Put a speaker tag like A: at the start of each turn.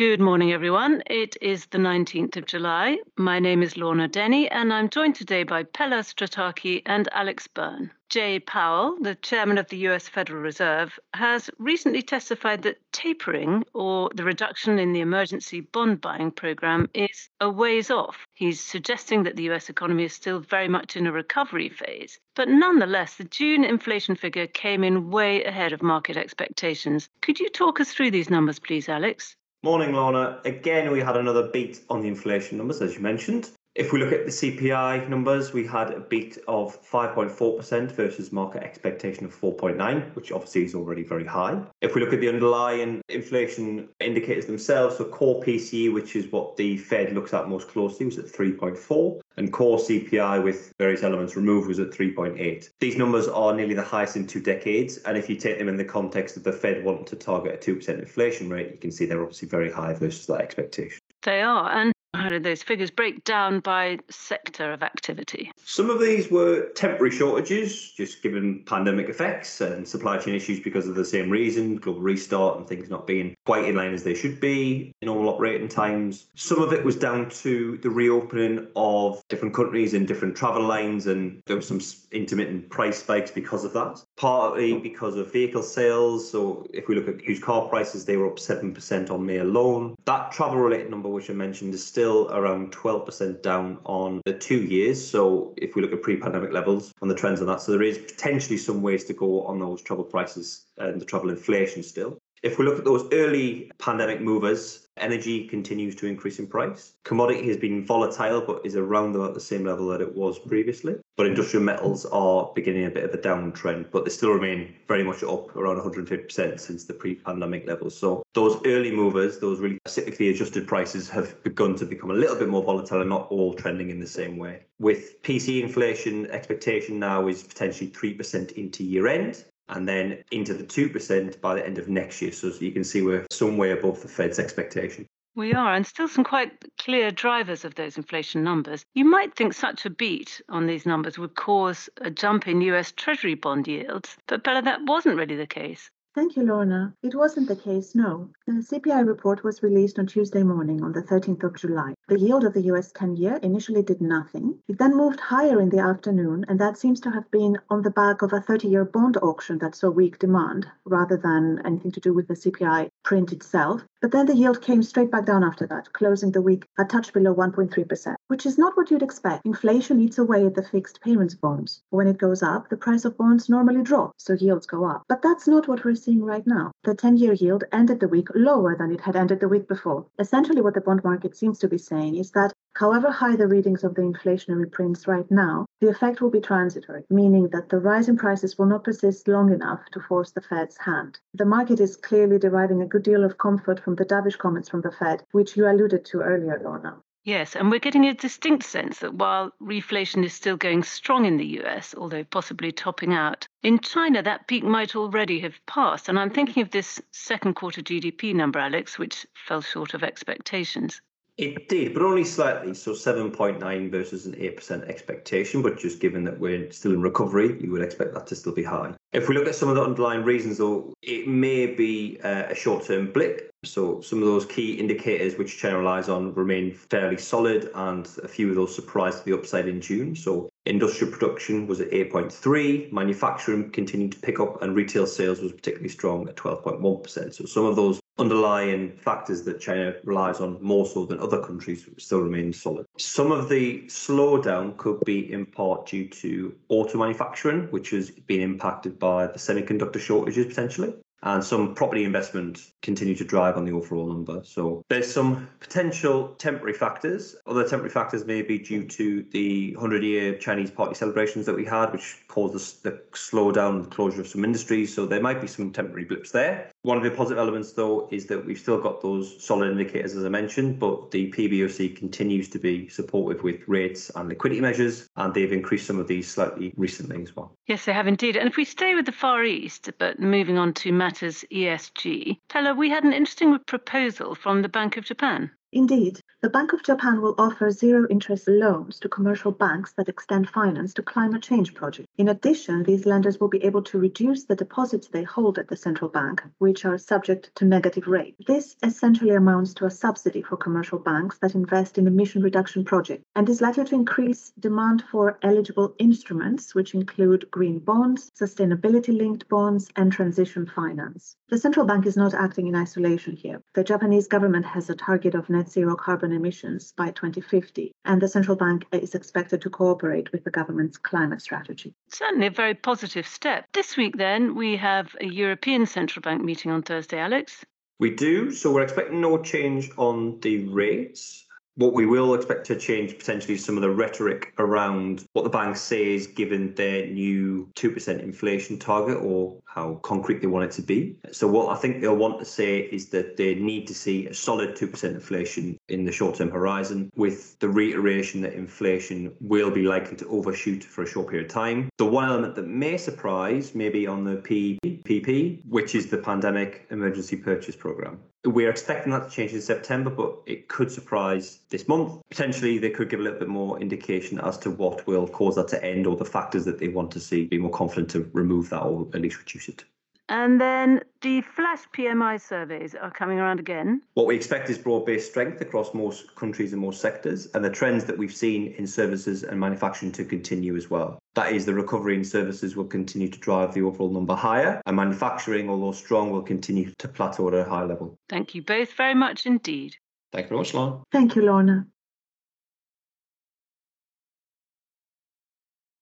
A: Good morning, everyone. It is the 19th of July. My name is Lorna Denny, and I'm joined today by Pella Strataki and Alex Byrne. Jay Powell, the chairman of the US Federal Reserve, has recently testified that tapering, or the reduction in the emergency bond buying program, is a ways off. He's suggesting that the US economy is still very much in a recovery phase. But nonetheless, the June inflation figure came in way ahead of market expectations. Could you talk us through these numbers, please, Alex?
B: Morning, Lorna. Again, we had another beat on the inflation numbers, as you mentioned. If we look at the CPI numbers, we had a beat of 5.4% versus market expectation of 4.9, which obviously is already very high. If we look at the underlying inflation indicators themselves, so core PCE, which is what the Fed looks at most closely, was at 3.4, and core CPI with various elements removed was at 3.8. These numbers are nearly the highest in two decades, and if you take them in the context of the Fed wanting to target a 2% inflation rate, you can see they're obviously very high versus that expectation.
A: They are. And how did those figures break down by sector of activity?
B: Some of these were temporary shortages, just given pandemic effects and supply chain issues because of the same reason, global restart and things not being quite in line as they should be in normal operating times. Some of it was down to the reopening of different countries and different travel lines, and there were some intermittent price spikes because of that. Partly because of vehicle sales. So if we look at used car prices, they were up 7% on May alone. That travel related number, which I mentioned, is still around 12% down on the two years. So if we look at pre-pandemic levels on the trends on that, so there is potentially some ways to go on those travel prices and the travel inflation still. If we look at those early pandemic movers, energy continues to increase in price. Commodity has been volatile, but is around about the same level that it was previously. But industrial metals are beginning a bit of a downtrend, but they still remain very much up around 150% since the pre-pandemic levels. So those early movers, those really cyclically adjusted prices have begun to become a little bit more volatile and not all trending in the same way. With PC inflation expectation now is potentially 3% into year end and then into the 2% by the end of next year. So you can see we're some way above the Fed's expectation.
A: We are, and still some quite clear drivers of those inflation numbers. You might think such a beat on these numbers would cause a jump in US Treasury bond yields, but Bella, that wasn't really the case.
C: Thank you, Lorna. It wasn't the case, no. The CPI report was released on Tuesday morning on the 13th of July. The yield of the US 10 year initially did nothing. It then moved higher in the afternoon, and that seems to have been on the back of a 30 year bond auction that saw weak demand rather than anything to do with the CPI print itself. But then the yield came straight back down after that, closing the week a touch below 1.3%, which is not what you'd expect. Inflation eats away at the fixed payments bonds. When it goes up, the price of bonds normally drop, so yields go up. But that's not what we're seeing right now. The 10 year yield ended the week lower than it had ended the week before. Essentially, what the bond market seems to be saying is that however high the readings of the inflationary prints right now, the effect will be transitory, meaning that the rise in prices will not persist long enough to force the Fed's hand. The market is clearly deriving a good deal of comfort from the dovish comments from the Fed, which you alluded to earlier, Lorna.
A: Yes, and we're getting a distinct sense that while reflation is still going strong in the US, although possibly topping out, in China that peak might already have passed. And I'm thinking of this second quarter GDP number, Alex, which fell short of expectations.
B: It did, but only slightly. So 7.9 versus an 8% expectation. But just given that we're still in recovery, you would expect that to still be high. If we look at some of the underlying reasons, though, it may be uh, a short term blip so some of those key indicators which China relies on remain fairly solid and a few of those surprised to the upside in June. So industrial production was at 8.3, manufacturing continued to pick up and retail sales was particularly strong at 12.1%. So some of those underlying factors that China relies on more so than other countries still remain solid. Some of the slowdown could be in part due to auto manufacturing, which has been impacted by the semiconductor shortages potentially and some property investment continue to drive on the overall number. So there's some potential temporary factors. Other temporary factors may be due to the 100 year Chinese party celebrations that we had, which caused the slowdown, the closure of some industries. So there might be some temporary blips there. One of the positive elements, though, is that we've still got those solid indicators, as I mentioned, but the PBOC continues to be supportive with rates and liquidity measures, and they've increased some of these slightly recently as well.
A: Yes, they have indeed. And if we stay with the Far East, but moving on to matters ESG, Pella, we had an interesting proposal from the Bank of Japan.
C: Indeed, the Bank of Japan will offer zero interest loans to commercial banks that extend finance to climate change projects. In addition, these lenders will be able to reduce the deposits they hold at the central bank, which are subject to negative rate. This essentially amounts to a subsidy for commercial banks that invest in emission reduction projects and is likely to increase demand for eligible instruments, which include green bonds, sustainability linked bonds, and transition finance. The central bank is not acting in isolation here. The Japanese government has a target of net zero carbon emissions by 2050, and the central bank is expected to cooperate with the government's climate strategy.
A: Certainly a very positive step. This week, then, we have a European Central Bank meeting on Thursday, Alex.
B: We do. So we're expecting no change on the rates. What we will expect to change potentially is some of the rhetoric around what the bank says given their new 2% inflation target or how concrete they want it to be. So, what I think they'll want to say is that they need to see a solid 2% inflation in the short term horizon, with the reiteration that inflation will be likely to overshoot for a short period of time. The one element that may surprise, maybe on the PPP, which is the Pandemic Emergency Purchase Programme. We're expecting that to change in September, but it could surprise this month. Potentially, they could give a little bit more indication as to what will cause that to end or the factors that they want to see, be more confident to remove that or at least reduce it.
A: And then the flash PMI surveys are coming around again.
B: What we expect is broad based strength across most countries and most sectors, and the trends that we've seen in services and manufacturing to continue as well. That is, the recovery in services will continue to drive the overall number higher, and manufacturing, although strong, will continue to plateau at a high level.
A: Thank you both very much indeed.
B: Thank you very much, Lorna.
C: Thank you, Lorna.